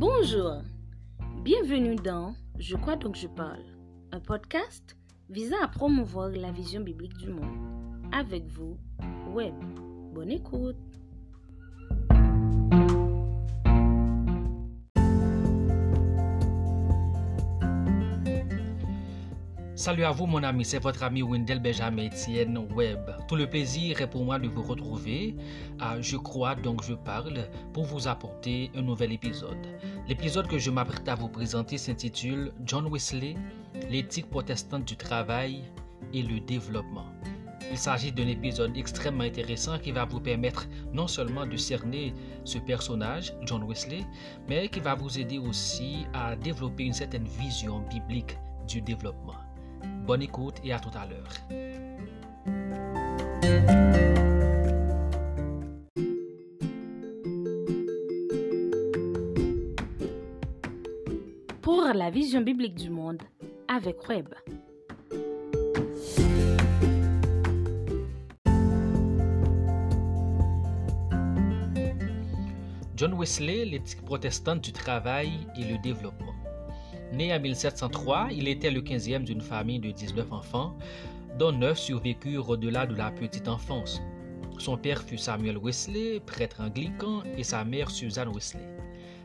Bonjour, bienvenue dans Je crois donc je parle, un podcast visant à promouvoir la vision biblique du monde. Avec vous, Web. Bonne écoute. Salut à vous mon ami, c'est votre ami Wendell Benjamin Etienne Web. Tout le plaisir est pour moi de vous retrouver à Je crois donc je parle pour vous apporter un nouvel épisode. L'épisode que je m'apprête à vous présenter s'intitule John Wesley, l'éthique protestante du travail et le développement. Il s'agit d'un épisode extrêmement intéressant qui va vous permettre non seulement de cerner ce personnage, John Wesley, mais qui va vous aider aussi à développer une certaine vision biblique du développement. Bonne écoute et à tout à l'heure. Pour la vision biblique du monde avec Web. John Wesley, l'éthique protestante du travail et le développement. Né en 1703, il était le 15e d'une famille de 19 enfants, dont 9 survécurent au-delà de la petite enfance. Son père fut Samuel Wesley, prêtre anglican, et sa mère Suzanne Wesley.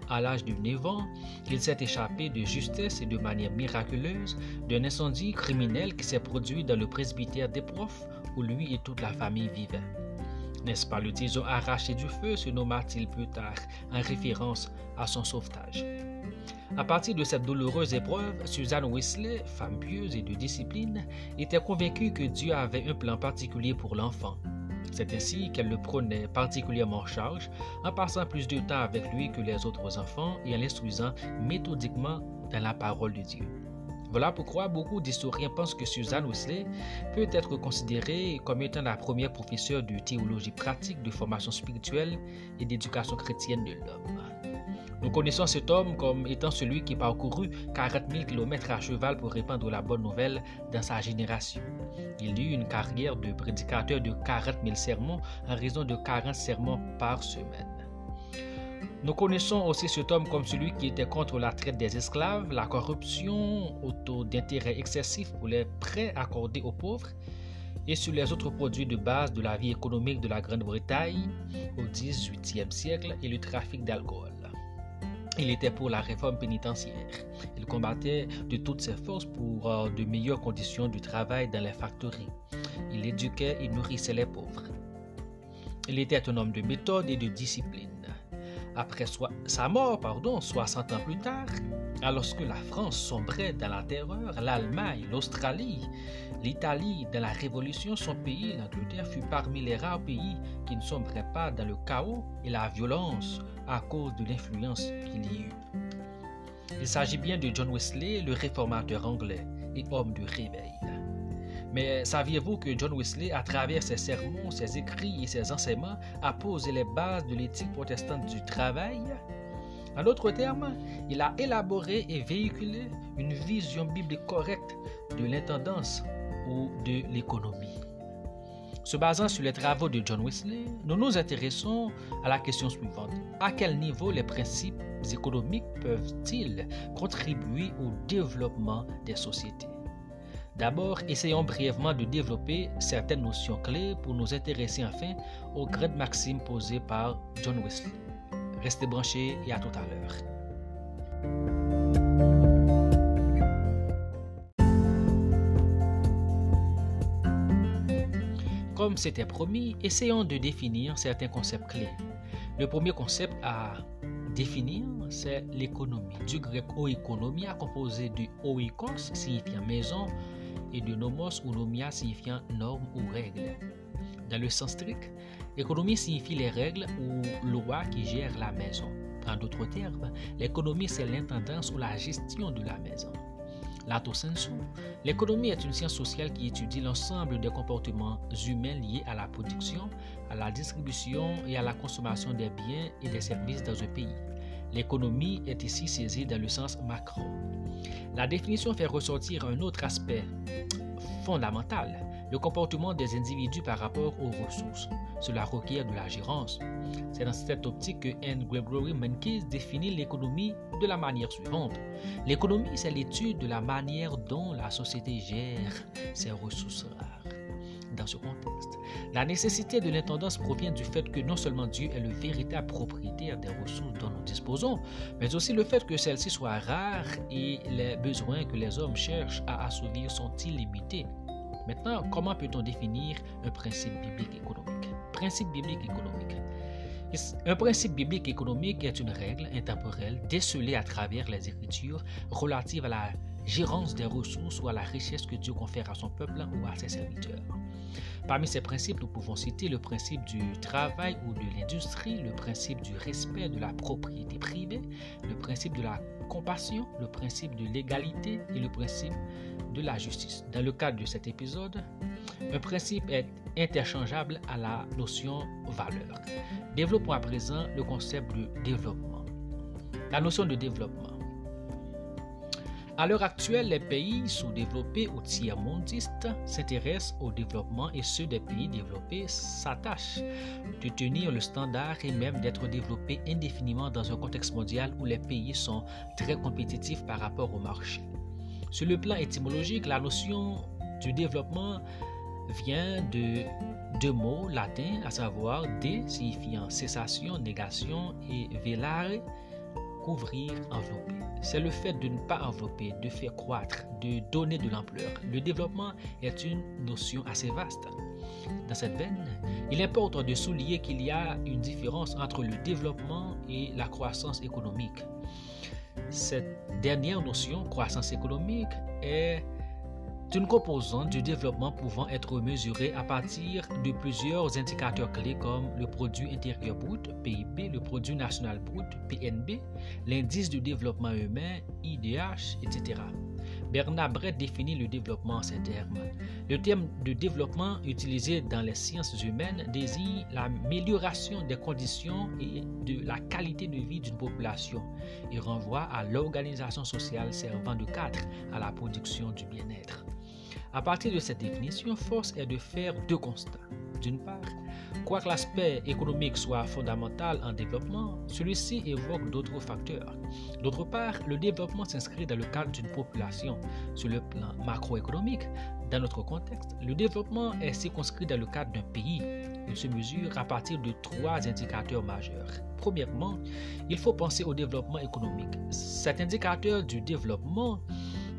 À l'âge de 9 ans, il s'est échappé de justesse et de manière miraculeuse d'un incendie criminel qui s'est produit dans le presbytère des profs où lui et toute la famille vivaient. N'est-ce pas le tison arraché du feu se nomma-t-il plus tard en référence à son sauvetage? À partir de cette douloureuse épreuve, Suzanne Wesley, femme pieuse et de discipline, était convaincue que Dieu avait un plan particulier pour l'enfant. C'est ainsi qu'elle le prenait particulièrement en charge, en passant plus de temps avec lui que les autres enfants et en l'instruisant méthodiquement dans la parole de Dieu. Voilà pourquoi beaucoup d'historiens pensent que Suzanne Wesley peut être considérée comme étant la première professeure de théologie pratique, de formation spirituelle et d'éducation chrétienne de l'homme. Nous connaissons cet homme comme étant celui qui parcourut 40 000 km à cheval pour répandre la bonne nouvelle dans sa génération. Il eut une carrière de prédicateur de 40 000 sermons en raison de 40 sermons par semaine. Nous connaissons aussi cet homme comme celui qui était contre la traite des esclaves, la corruption, au taux d'intérêt excessif pour les prêts accordés aux pauvres et sur les autres produits de base de la vie économique de la Grande-Bretagne au XVIIIe siècle et le trafic d'alcool. Il était pour la réforme pénitentiaire. Il combattait de toutes ses forces pour euh, de meilleures conditions de travail dans les factories. Il éduquait et nourrissait les pauvres. Il était un homme de méthode et de discipline. Après sa mort, pardon, 60 ans plus tard, alors que la France sombrait dans la terreur, l'Allemagne, l'Australie, l'Italie dans la Révolution, son pays, l'Angleterre, fut parmi les rares pays qui ne sombraient pas dans le chaos et la violence à cause de l'influence qu'il y eut. Il s'agit bien de John Wesley, le réformateur anglais et homme de réveil. Mais saviez-vous que John Wesley, à travers ses sermons, ses écrits et ses enseignements, a posé les bases de l'éthique protestante du travail? En d'autres termes, il a élaboré et véhiculé une vision biblique correcte de l'intendance ou de l'économie. Se basant sur les travaux de John Wesley, nous nous intéressons à la question suivante. À quel niveau les principes économiques peuvent-ils contribuer au développement des sociétés? D'abord, essayons brièvement de développer certaines notions clés pour nous intéresser enfin aux grandes maximes posées par John Wesley. Restez branchés et à tout à l'heure. Comme c'était promis, essayons de définir certains concepts clés. Le premier concept à définir, c'est l'économie. Du grec oikonomia, composé de oikos, signifiant maison, et de nomos ou nomia, signifiant norme ou règle. Dans le sens strict, l'économie signifie les règles ou lois qui gèrent la maison. En d'autres termes, l'économie, c'est l'intendance ou la gestion de la maison. L'économie est une science sociale qui étudie l'ensemble des comportements humains liés à la production, à la distribution et à la consommation des biens et des services dans un pays. L'économie est ici saisie dans le sens macro. La définition fait ressortir un autre aspect fondamentale, le comportement des individus par rapport aux ressources. Cela requiert de la gérance. C'est dans cette optique que N. Gregory Menkes définit l'économie de la manière suivante. L'économie, c'est l'étude de la manière dont la société gère ses ressources. Dans ce contexte, la nécessité de l'intendance provient du fait que non seulement Dieu est le véritable propriétaire des ressources dont nous disposons, mais aussi le fait que celles-ci soient rares et les besoins que les hommes cherchent à assouvir sont illimités. Maintenant, comment peut-on définir un principe biblique économique? Principe biblique économique. Un principe biblique économique est une règle intemporelle décelée à travers les Écritures relative à la gérance des ressources ou à la richesse que Dieu confère à son peuple ou à ses serviteurs. Parmi ces principes, nous pouvons citer le principe du travail ou de l'industrie, le principe du respect de la propriété privée, le principe de la compassion, le principe de l'égalité et le principe de la justice. Dans le cadre de cet épisode, un principe est interchangeable à la notion valeur. Développons à présent le concept de développement. La notion de développement. À l'heure actuelle, les pays sous-développés ou tiers-mondistes s'intéressent au développement et ceux des pays développés s'attachent de tenir le standard et même d'être développés indéfiniment dans un contexte mondial où les pays sont très compétitifs par rapport au marché. Sur le plan étymologique, la notion du développement vient de deux mots latins, à savoir de signifiant cessation, négation et velare couvrir, envelopper. C'est le fait de ne pas envelopper, de faire croître, de donner de l'ampleur. Le développement est une notion assez vaste. Dans cette veine, il importe de souligner qu'il y a une différence entre le développement et la croissance économique. Cette dernière notion, croissance économique, est une composante du développement pouvant être mesurée à partir de plusieurs indicateurs clés comme le produit intérieur brut, PIB, le produit national brut, PNB, l'indice de développement humain, IDH, etc. Bernard Brett définit le développement en ces termes. Le terme de développement utilisé dans les sciences humaines désigne l'amélioration des conditions et de la qualité de vie d'une population et renvoie à l'organisation sociale servant de cadre à la production du bien-être. À partir de cette définition, force est de faire deux constats. D'une part, quoique l'aspect économique soit fondamental en développement, celui-ci évoque d'autres facteurs. D'autre part, le développement s'inscrit dans le cadre d'une population. Sur le plan macroéconomique, dans notre contexte, le développement est circonscrit dans le cadre d'un pays. Il se mesure à partir de trois indicateurs majeurs. Premièrement, il faut penser au développement économique. Cet indicateur du développement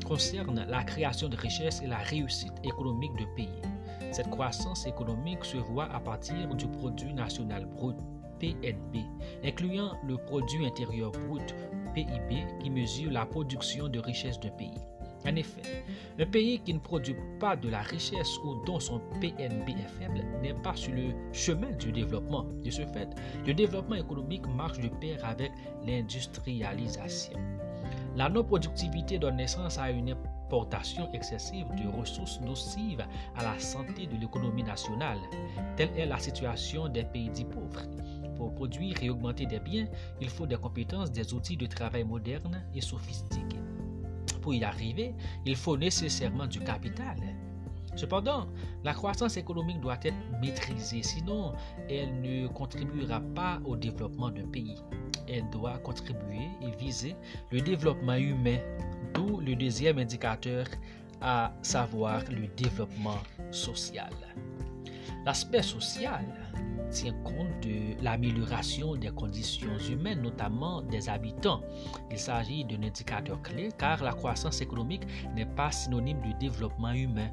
concerne la création de richesses et la réussite économique de pays. Cette croissance économique se voit à partir du produit national brut PNB, incluant le produit intérieur brut PIB qui mesure la production de richesses d'un pays. En effet, un pays qui ne produit pas de la richesse ou dont son PNB est faible n'est pas sur le chemin du développement. De ce fait, le développement économique marche de pair avec l'industrialisation. La non-productivité donne naissance à une importation excessive de ressources nocives à la santé de l'économie nationale. Telle est la situation des pays dits pauvres. Pour produire et augmenter des biens, il faut des compétences, des outils de travail modernes et sophistiqués. Pour y arriver, il faut nécessairement du capital. Cependant, la croissance économique doit être maîtrisée, sinon elle ne contribuera pas au développement d'un pays elle doit contribuer et viser le développement humain, d'où le deuxième indicateur, à savoir le développement social. L'aspect social tient compte de l'amélioration des conditions humaines, notamment des habitants. Il s'agit d'un indicateur clé car la croissance économique n'est pas synonyme de développement humain.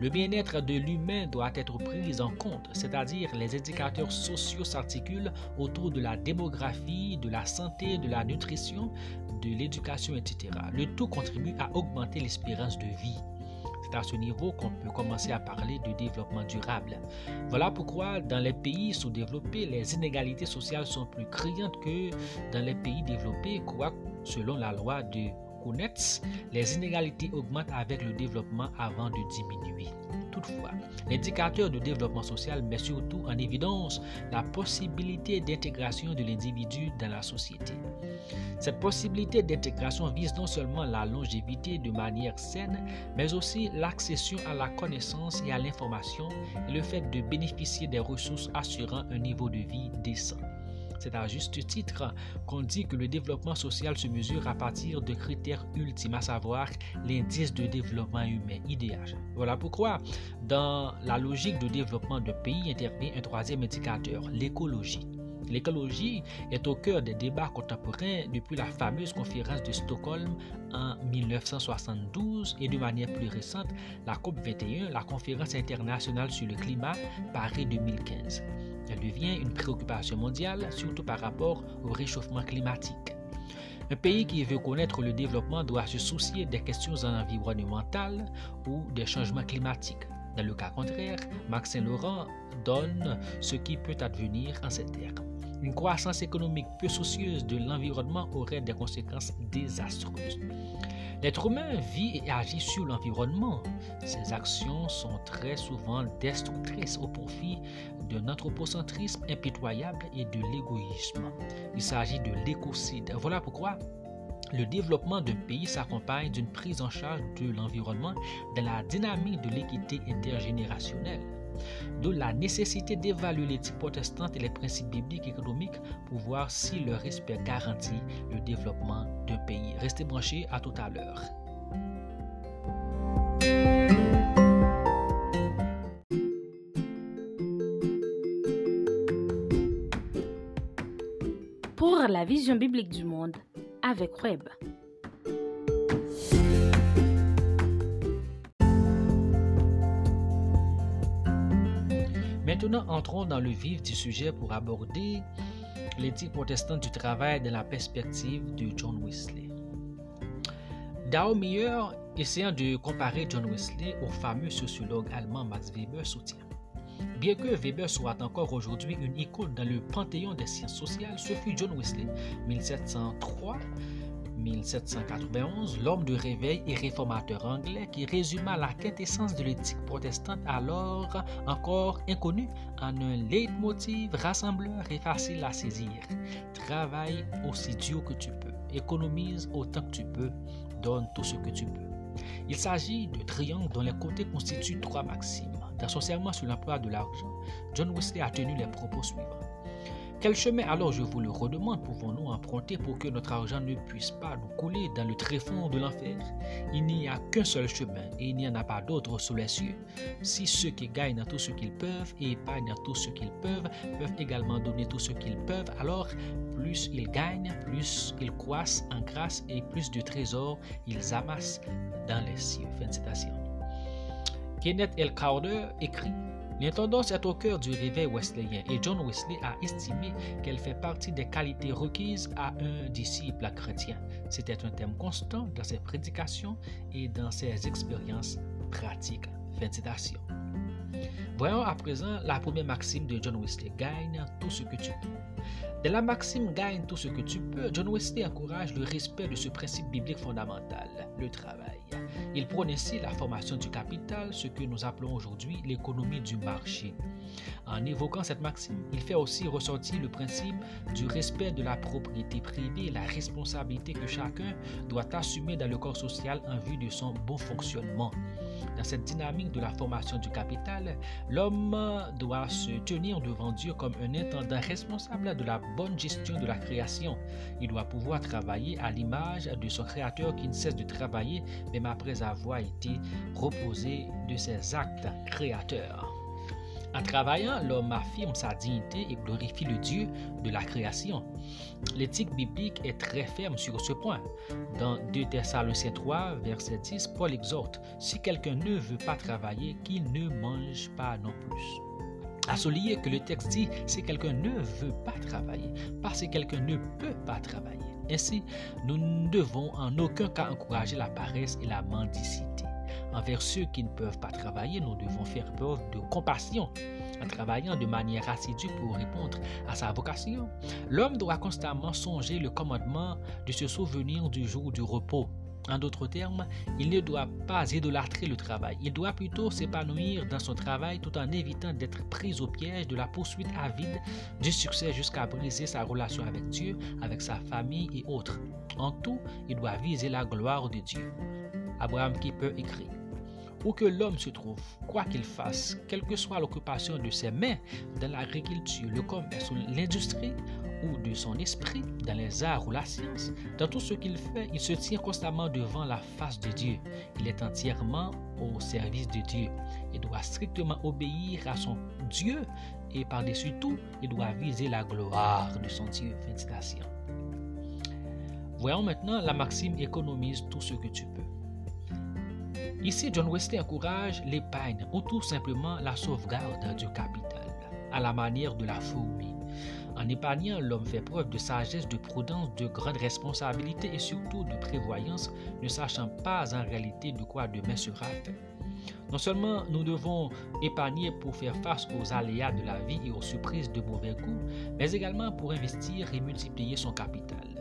Le bien-être de l'humain doit être pris en compte, c'est-à-dire les indicateurs sociaux s'articulent autour de la démographie, de la santé, de la nutrition, de l'éducation, etc. Le tout contribue à augmenter l'espérance de vie. C'est à ce niveau qu'on peut commencer à parler de développement durable. Voilà pourquoi dans les pays sous-développés, les inégalités sociales sont plus criantes que dans les pays développés, quoi selon la loi de les inégalités augmentent avec le développement avant de diminuer. Toutefois, l'indicateur de développement social met surtout en évidence la possibilité d'intégration de l'individu dans la société. Cette possibilité d'intégration vise non seulement la longévité de manière saine, mais aussi l'accession à la connaissance et à l'information et le fait de bénéficier des ressources assurant un niveau de vie décent. C'est à juste titre qu'on dit que le développement social se mesure à partir de critères ultimes, à savoir l'indice de développement humain, IDH. Voilà pourquoi, dans la logique de développement d'un pays intervient un troisième indicateur, l'écologie. L'écologie est au cœur des débats contemporains depuis la fameuse conférence de Stockholm en 1972 et de manière plus récente, la COP21, la conférence internationale sur le climat, Paris 2015. Elle devient une préoccupation mondiale, surtout par rapport au réchauffement climatique. Un pays qui veut connaître le développement doit se soucier des questions environnementales ou des changements climatiques. Dans le cas contraire, Max Saint-Laurent donne ce qui peut advenir en ces termes. Une croissance économique peu soucieuse de l'environnement aurait des conséquences désastreuses. L'être humain vit et agit sur l'environnement. Ses actions sont très souvent destructrices au profit d'un anthropocentrisme impitoyable et de l'égoïsme. Il s'agit de l'écocide. Voilà pourquoi le développement d'un pays s'accompagne d'une prise en charge de l'environnement dans la dynamique de l'équité intergénérationnelle. D'où la nécessité d'évaluer l'éthique protestante et les principes bibliques et économiques pour voir si leur respect garantit le développement d'un pays. Restez branchés, à tout à l'heure. Pour la vision biblique du monde avec Web. Maintenant, entrons dans le vif du sujet pour aborder l'éthique protestante du travail dans la perspective de John Wesley. Dao Meyer, essayant de comparer John Wesley au fameux sociologue allemand Max Weber, soutient. Bien que Weber soit encore aujourd'hui une icône dans le panthéon des sciences sociales, ce fut John Wesley, 1703 1791, l'homme de réveil et réformateur anglais qui résuma la quintessence de l'éthique protestante alors encore inconnue en un leitmotiv rassembleur et facile à saisir. Travaille aussi dur que tu peux, économise autant que tu peux, donne tout ce que tu peux. Il s'agit de triangles dont les côtés constituent trois maximes. Dans son serment sur l'emploi de l'argent, John Wesley a tenu les propos suivants. Quel chemin alors, je vous le redemande, pouvons-nous emprunter pour que notre argent ne puisse pas nous couler dans le tréfonds de l'enfer? Il n'y a qu'un seul chemin et il n'y en a pas d'autre sous les cieux. Si ceux qui gagnent tout ce qu'ils peuvent et épargnent tout ce qu'ils peuvent peuvent également donner tout ce qu'ils peuvent, alors plus ils gagnent, plus ils croissent en grâce et plus de trésors ils amassent dans les cieux. Fin de citation. Kenneth L. Crowder écrit L'intendance est au cœur du réveil wesleyen et John Wesley a estimé qu'elle fait partie des qualités requises à un disciple chrétien. C'était un thème constant dans ses prédications et dans ses expériences pratiques. Fin. Voyons à présent la première maxime de John Wesley. Gagne tout ce que tu peux. De la maxime gagne tout ce que tu peux, John Wesley encourage le respect de ce principe biblique fondamental, le travail. Il prône ainsi la formation du capital, ce que nous appelons aujourd'hui l'économie du marché. En évoquant cette maxime, il fait aussi ressortir le principe du respect de la propriété privée et la responsabilité que chacun doit assumer dans le corps social en vue de son bon fonctionnement. Dans cette dynamique de la formation du capital, l'homme doit se tenir devant Dieu comme un intendant responsable de la bonne gestion de la création. Il doit pouvoir travailler à l'image de son créateur qui ne cesse de travailler même après avoir été reposé de ses actes créateurs. En travaillant, l'homme affirme sa dignité et glorifie le Dieu de la création. L'éthique biblique est très ferme sur ce point. Dans 2 Thessaloniciens 3, verset 10, Paul exhorte Si quelqu'un ne veut pas travailler, qu'il ne mange pas non plus. À souligner que le texte dit si quelqu'un ne veut pas travailler, parce que quelqu'un ne peut pas travailler. Ainsi, nous ne devons en aucun cas encourager la paresse et la mendicité. Envers ceux qui ne peuvent pas travailler, nous devons faire preuve de compassion en travaillant de manière assidue pour répondre à sa vocation. L'homme doit constamment songer le commandement de se souvenir du jour du repos. En d'autres termes, il ne doit pas idolâtrer le travail. Il doit plutôt s'épanouir dans son travail tout en évitant d'être pris au piège de la poursuite avide du succès jusqu'à briser sa relation avec Dieu, avec sa famille et autres. En tout, il doit viser la gloire de Dieu. Abraham Kipper écrit où que l'homme se trouve, quoi qu'il fasse, quelle que soit l'occupation de ses mains dans l'agriculture, le commerce ou l'industrie, ou de son esprit dans les arts ou la science, dans tout ce qu'il fait, il se tient constamment devant la face de Dieu. Il est entièrement au service de Dieu. Il doit strictement obéir à son Dieu et par-dessus tout, il doit viser la gloire de son Dieu. Fin. Voyons maintenant la maxime économise tout ce que tu peux. Ici, John Wesley encourage l'épargne ou tout simplement la sauvegarde du capital, à la manière de la fourmi. En épargnant, l'homme fait preuve de sagesse, de prudence, de grande responsabilité et surtout de prévoyance, ne sachant pas en réalité de quoi demain sera fait. Non seulement nous devons épargner pour faire face aux aléas de la vie et aux surprises de mauvais goût, mais également pour investir et multiplier son capital.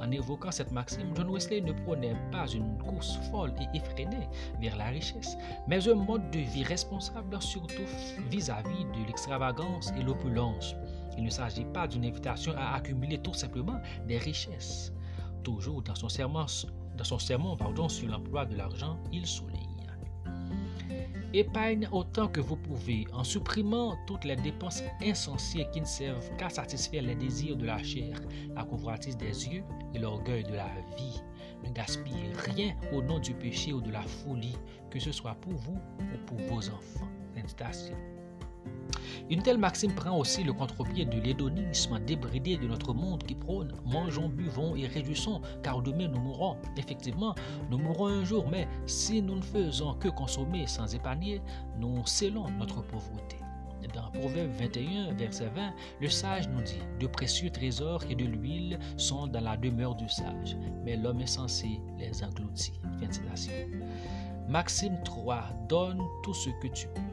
En évoquant cette maxime, John Wesley ne prenait pas une course folle et effrénée vers la richesse, mais un mode de vie responsable surtout vis-à-vis de l'extravagance et l'opulence. Il ne s'agit pas d'une invitation à accumuler tout simplement des richesses. Toujours dans son sermon, dans son sermon pardon, sur l'emploi de l'argent, il souligne Épargne autant que vous pouvez en supprimant toutes les dépenses insensées qui ne servent qu'à satisfaire les désirs de la chair, la convoitise des yeux et l'orgueil de la vie. Ne gaspillez rien au nom du péché ou de la folie, que ce soit pour vous ou pour vos enfants. Une telle maxime prend aussi le contre-pied de l'hédonisme débridé de notre monde qui prône mangeons, buvons et réjouissons, car demain nous mourrons. Effectivement, nous mourrons un jour, mais si nous ne faisons que consommer sans épargner, nous scellons notre pauvreté. Dans Proverbe 21, verset 20, le sage nous dit De précieux trésors et de l'huile sont dans la demeure du sage, mais l'homme les engloutit. Fin de citation. Maxime 3 Donne tout ce que tu peux.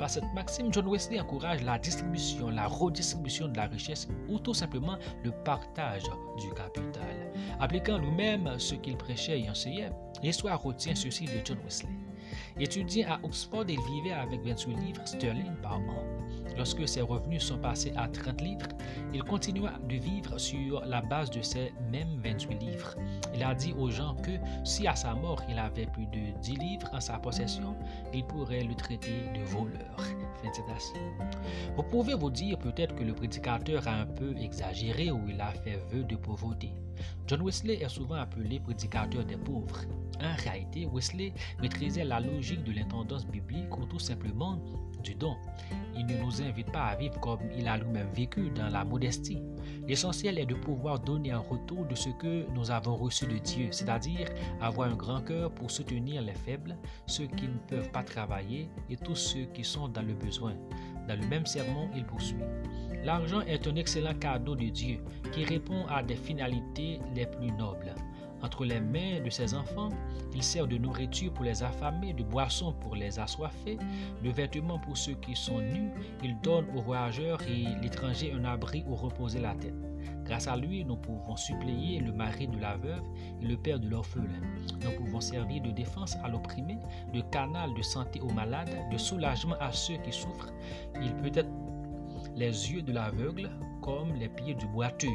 Par cette maxime, John Wesley encourage la distribution, la redistribution de la richesse ou tout simplement le partage du capital. Appliquant lui-même ce qu'il prêchait et enseignait, l'histoire retient ceci de John Wesley. Étudiant à Oxford, il vivait avec 28 livres sterling par an. Lorsque ses revenus sont passés à 30 livres, il continua de vivre sur la base de ces mêmes 28 livres. Il a dit aux gens que si à sa mort il avait plus de 10 livres en sa possession, il pourrait le traiter de voleur. Vous pouvez vous dire peut-être que le prédicateur a un peu exagéré ou il a fait vœu de pauvreté. John Wesley est souvent appelé prédicateur des pauvres. En réalité, Wesley maîtrisait la logique de l'intendance biblique ou tout simplement du don. Il ne nous pas à vivre comme il a lui-même vécu dans la modestie. L'essentiel est de pouvoir donner en retour de ce que nous avons reçu de Dieu, c'est-à-dire avoir un grand cœur pour soutenir les faibles, ceux qui ne peuvent pas travailler et tous ceux qui sont dans le besoin. Dans le même sermon, il poursuit. L'argent est un excellent cadeau de Dieu qui répond à des finalités les plus nobles. Entre les mains de ses enfants, il sert de nourriture pour les affamés, de boissons pour les assoiffés, de vêtements pour ceux qui sont nus. Il donne aux voyageurs et l'étranger un abri où reposer la tête. Grâce à lui, nous pouvons suppléer le mari de la veuve et le père de l'orphelin. Nous pouvons servir de défense à l'opprimé, de canal de santé aux malades, de soulagement à ceux qui souffrent. Il peut être les yeux de l'aveugle comme les pieds du boiteux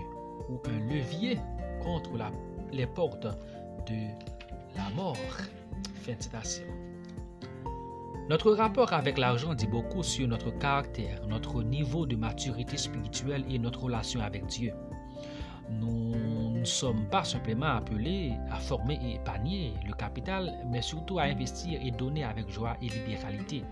ou un levier contre la les portes de la mort. Fin de citation. Notre rapport avec l'argent dit beaucoup sur notre caractère, notre niveau de maturité spirituelle et notre relation avec Dieu. Nous ne sommes pas simplement appelés à former et épargner le capital, mais surtout à investir et donner avec joie et libéralité.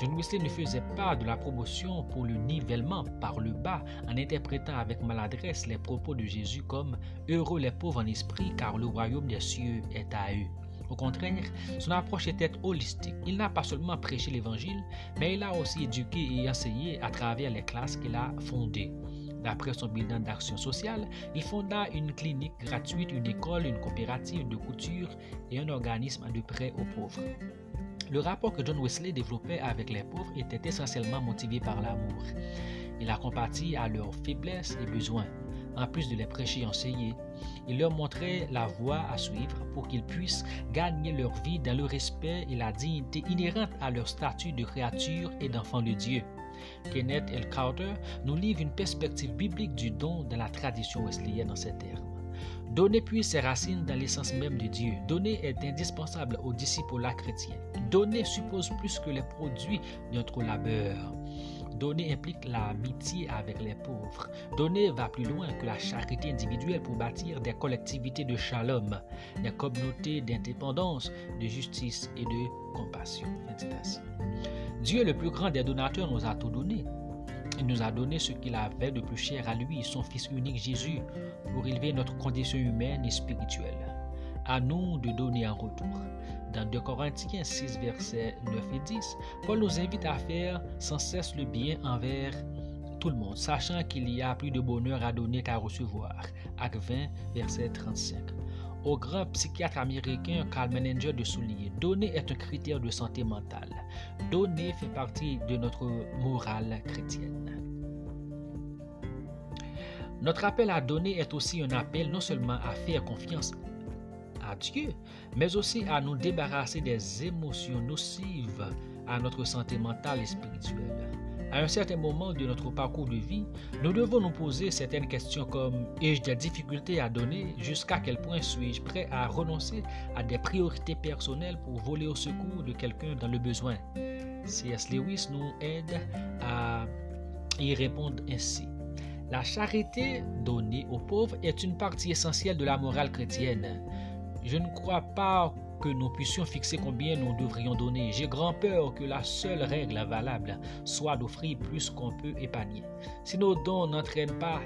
John Wesley ne faisait pas de la promotion pour le nivellement par le bas en interprétant avec maladresse les propos de Jésus comme Heureux les pauvres en esprit car le royaume des cieux est à eux. Au contraire, son approche était holistique. Il n'a pas seulement prêché l'évangile, mais il a aussi éduqué et enseigné à travers les classes qu'il a fondées. D'après son bilan d'action sociale, il fonda une clinique gratuite, une école, une coopérative de couture et un organisme de prêt aux pauvres. Le rapport que John Wesley développait avec les pauvres était essentiellement motivé par l'amour. Il a compati à leurs faiblesses et besoins. en plus de les prêcher et enseigner. Il leur montrait la voie à suivre pour qu'ils puissent gagner leur vie dans le respect et la dignité inhérente à leur statut de créature et d'enfant de Dieu. Kenneth L. Carter nous livre une perspective biblique du don dans la tradition wesleyenne en ces termes. Donner puis ses racines dans l'essence même de Dieu. Donner est indispensable aux disciples chrétiens. Donner suppose plus que les produits de notre labeur. Donner implique l'amitié avec les pauvres. Donner va plus loin que la charité individuelle pour bâtir des collectivités de shalom, des communautés d'indépendance, de justice et de compassion. Dieu, le plus grand des donateurs, nous a tout donné. Il nous a donné ce qu'il avait de plus cher à lui, son Fils unique Jésus, pour élever notre condition humaine et spirituelle. À nous de donner en retour. Dans 2 Corinthiens 6, versets 9 et 10, Paul nous invite à faire sans cesse le bien envers tout le monde, sachant qu'il y a plus de bonheur à donner qu'à recevoir. Acte 20, verset 35. Au grand psychiatre américain Carl Menninger de souligner, donner est un critère de santé mentale. Donner fait partie de notre morale chrétienne. Notre appel à donner est aussi un appel non seulement à faire confiance Dieu, mais aussi à nous débarrasser des émotions nocives à notre santé mentale et spirituelle. À un certain moment de notre parcours de vie, nous devons nous poser certaines questions comme ai-je des difficultés à donner? Jusqu'à quel point suis-je prêt à renoncer à des priorités personnelles pour voler au secours de quelqu'un dans le besoin? C.S. Lewis nous aide à y répondre ainsi. La charité donnée aux pauvres est une partie essentielle de la morale chrétienne. Je ne crois pas que nous puissions fixer combien nous devrions donner. J'ai grand peur que la seule règle valable soit d'offrir plus qu'on peut épargner. Si nos dons n'entraînent pas,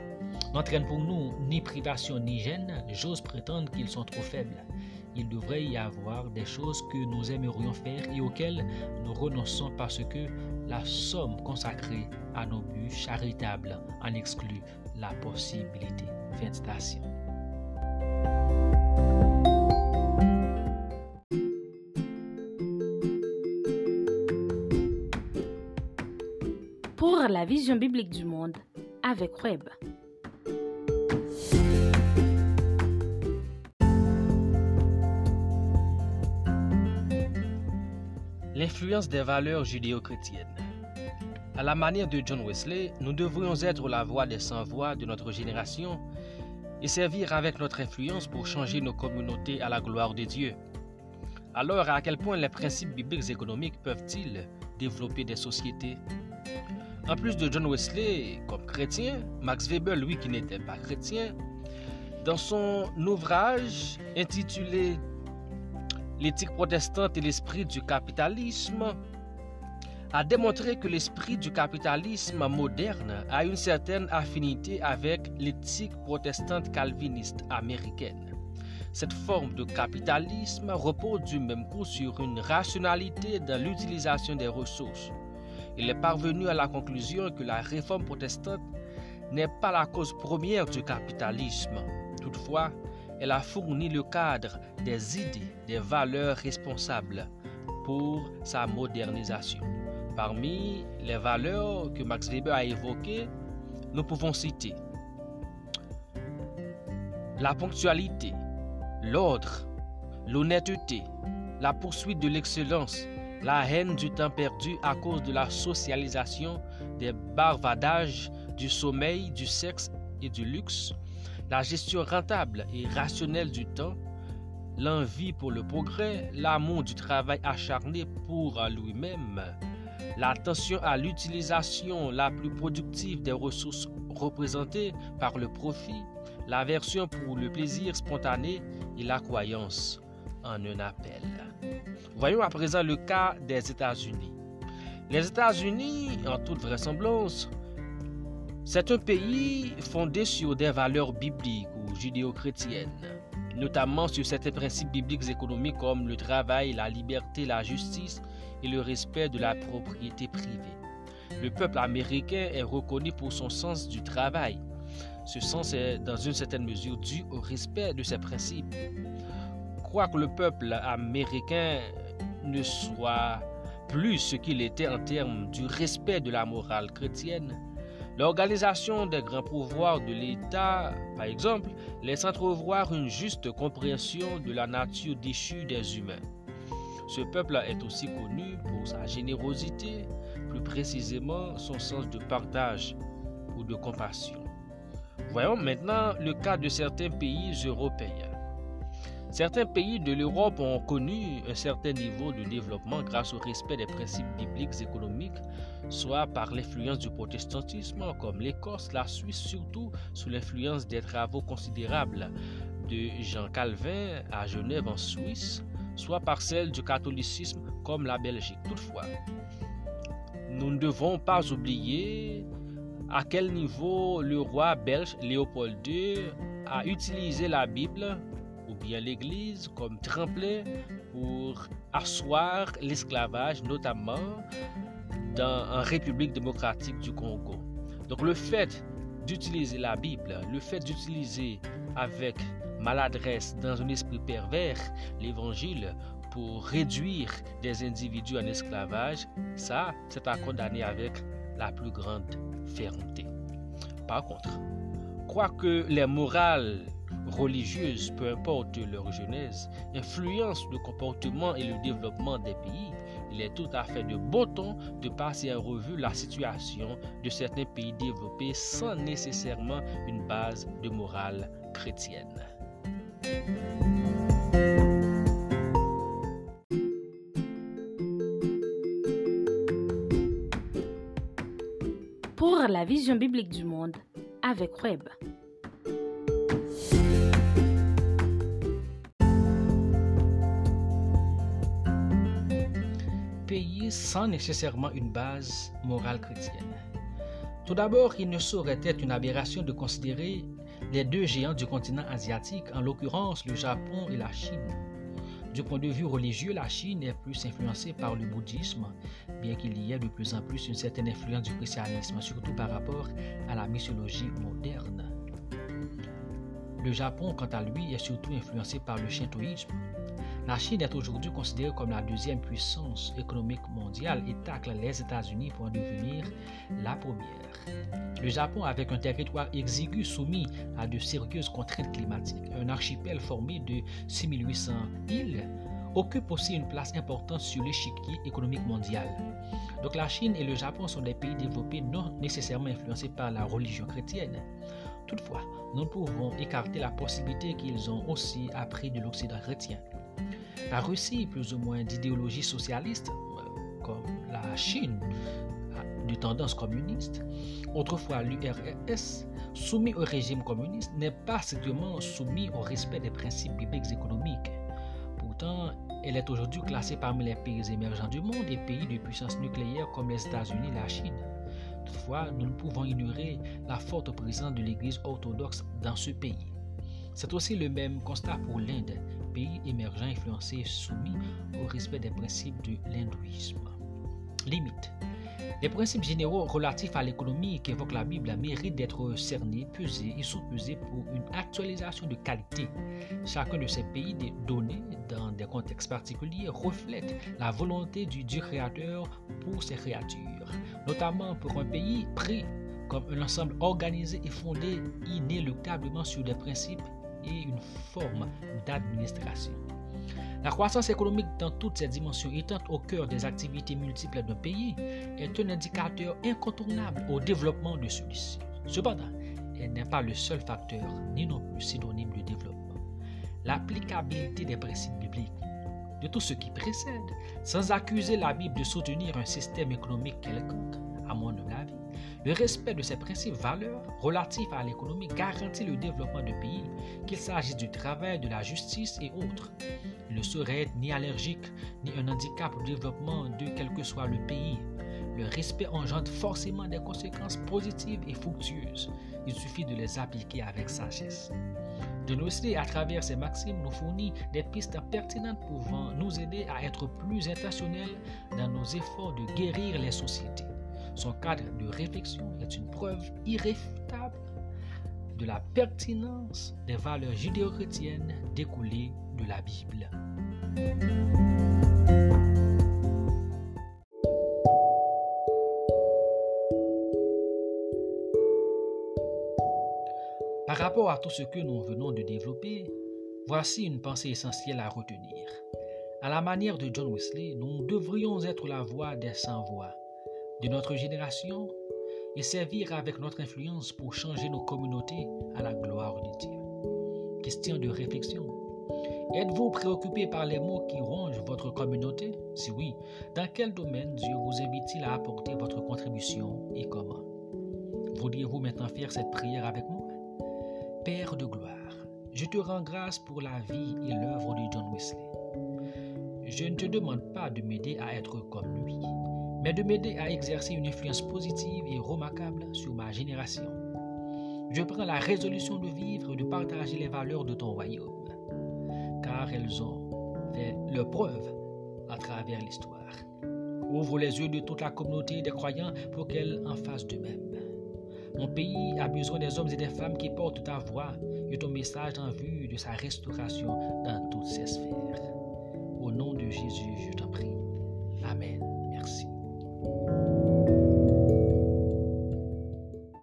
n'entraînent pour nous ni privation ni gêne, j'ose prétendre qu'ils sont trop faibles. Il devrait y avoir des choses que nous aimerions faire et auxquelles nous renonçons parce que la somme consacrée à nos buts charitables en exclut la possibilité. Fin la vision biblique du monde avec Web. L'influence des valeurs judéo-chrétiennes. À la manière de John Wesley, nous devrions être la voix des sans-voix de notre génération et servir avec notre influence pour changer nos communautés à la gloire de Dieu. Alors, à quel point les principes bibliques économiques peuvent-ils développer des sociétés? En plus de John Wesley comme chrétien, Max Weber, lui qui n'était pas chrétien, dans son ouvrage intitulé L'éthique protestante et l'esprit du capitalisme, a démontré que l'esprit du capitalisme moderne a une certaine affinité avec l'éthique protestante calviniste américaine. Cette forme de capitalisme repose du même coup sur une rationalité dans l'utilisation des ressources il est parvenu à la conclusion que la réforme protestante n'est pas la cause première du capitalisme. Toutefois, elle a fourni le cadre des idées, des valeurs responsables pour sa modernisation. Parmi les valeurs que Max Weber a évoquées, nous pouvons citer la ponctualité, l'ordre, l'honnêteté, la poursuite de l'excellence, la haine du temps perdu à cause de la socialisation, des barvadages, du sommeil, du sexe et du luxe, la gestion rentable et rationnelle du temps, l'envie pour le progrès, l'amour du travail acharné pour lui-même, l'attention à l'utilisation la plus productive des ressources représentées par le profit, l'aversion pour le plaisir spontané et la croyance un appel. Voyons à présent le cas des États-Unis. Les États-Unis, en toute vraisemblance, c'est un pays fondé sur des valeurs bibliques ou judéo-chrétiennes, notamment sur certains principes bibliques économiques comme le travail, la liberté, la justice et le respect de la propriété privée. Le peuple américain est reconnu pour son sens du travail. Ce sens est dans une certaine mesure dû au respect de ces principes croire que le peuple américain ne soit plus ce qu'il était en termes du respect de la morale chrétienne, L'organisation des grands pouvoirs de l'État, par exemple, laisse entrevoir une juste compréhension de la nature déchue des humains. Ce peuple est aussi connu pour sa générosité, plus précisément son sens de partage ou de compassion. Voyons maintenant le cas de certains pays européens. Certains pays de l'Europe ont connu un certain niveau de développement grâce au respect des principes bibliques économiques, soit par l'influence du protestantisme, comme l'Écosse, la Suisse, surtout sous l'influence des travaux considérables de Jean Calvin à Genève en Suisse, soit par celle du catholicisme comme la Belgique. Toutefois, nous ne devons pas oublier à quel niveau le roi belge Léopold II a utilisé la Bible bien l'Église comme tremplin pour asseoir l'esclavage, notamment dans la République démocratique du Congo. Donc le fait d'utiliser la Bible, le fait d'utiliser avec maladresse dans un esprit pervers l'Évangile pour réduire des individus en esclavage, ça, c'est à condamner avec la plus grande fermeté. Par contre, quoique les morales religieuses, peu importe leur genèse, influencent le comportement et le développement des pays, il est tout à fait de bon ton de passer en revue la situation de certains pays développés sans nécessairement une base de morale chrétienne. Pour la vision biblique du monde avec Web. Sans nécessairement une base morale chrétienne. Tout d'abord, il ne saurait être une aberration de considérer les deux géants du continent asiatique, en l'occurrence le Japon et la Chine. Du point de vue religieux, la Chine est plus influencée par le bouddhisme, bien qu'il y ait de plus en plus une certaine influence du christianisme, surtout par rapport à la mythologie moderne. Le Japon, quant à lui, est surtout influencé par le shintoïsme. La Chine est aujourd'hui considérée comme la deuxième puissance économique mondiale et tacle les États-Unis pour en devenir la première. Le Japon, avec un territoire exigu soumis à de sérieuses contraintes climatiques, un archipel formé de 6800 îles, occupe aussi une place importante sur l'échiquier économique mondial. Donc la Chine et le Japon sont des pays développés non nécessairement influencés par la religion chrétienne. Toutefois, nous ne pouvons écarter la possibilité qu'ils ont aussi appris de l'Occident chrétien. La Russie, plus ou moins d'idéologie socialiste, euh, comme la Chine, de tendance communiste, autrefois l'URSS, soumis au régime communiste, n'est pas strictement soumis au respect des principes bibliques économiques. Pourtant, elle est aujourd'hui classée parmi les pays émergents du monde et pays de puissance nucléaire comme les États-Unis et la Chine. Toutefois, nous ne pouvons ignorer la forte présence de l'Église orthodoxe dans ce pays. C'est aussi le même constat pour l'Inde, pays émergent influencé et soumis au respect des principes de l'hindouisme. Limite. Les principes généraux relatifs à l'économie qu'évoque la Bible méritent d'être cernés, pesés et sous-pesés pour une actualisation de qualité. Chacun de ces pays donnés dans des contextes particuliers reflète la volonté du Dieu créateur pour ses créatures, notamment pour un pays pris comme un ensemble organisé et fondé inéluctablement sur des principes et une forme d'administration. La croissance économique dans toutes ses dimensions étant au cœur des activités multiples d'un pays est un indicateur incontournable au développement de celui-ci. Cependant, elle n'est pas le seul facteur, ni non plus synonyme de développement. L'applicabilité des principes bibliques de tout ce qui précède, sans accuser la Bible de soutenir un système économique quelconque, à mon avis, le respect de ces principes valeurs relatifs à l'économie garantit le développement de pays, qu'il s'agisse du travail, de la justice et autres. Il ne saurait être ni allergique ni un handicap au développement de quel que soit le pays. Le respect engendre forcément des conséquences positives et fructueuses. Il suffit de les appliquer avec sagesse. De nos à travers ces maximes, nous fournit des pistes pertinentes pouvant nous aider à être plus intentionnels dans nos efforts de guérir les sociétés. Son cadre de réflexion est une preuve irréfutable de la pertinence des valeurs judéo-chrétiennes découlées de la Bible. Par rapport à tout ce que nous venons de développer, voici une pensée essentielle à retenir. À la manière de John Wesley, nous devrions être la voix des sans-voix de notre génération et servir avec notre influence pour changer nos communautés à la gloire de Dieu. Question de réflexion. Êtes-vous préoccupé par les mots qui rongent votre communauté? Si oui, dans quel domaine Dieu vous invite-t-il à apporter votre contribution et comment? Voudriez-vous maintenant faire cette prière avec moi? Père de gloire, je te rends grâce pour la vie et l'œuvre de John Wesley. Je ne te demande pas de m'aider à être comme lui, mais de m'aider à exercer une influence positive et remarquable sur ma génération. Je prends la résolution de vivre et de partager les valeurs de ton royaume, car elles ont fait leur preuve à travers l'histoire. Ouvre les yeux de toute la communauté des croyants pour qu'elle en fasse de même. Mon pays a besoin des hommes et des femmes qui portent ta voix et ton message en vue de sa restauration dans toutes ses sphères. Au nom de Jésus, je t'en prie. Amen. Merci. you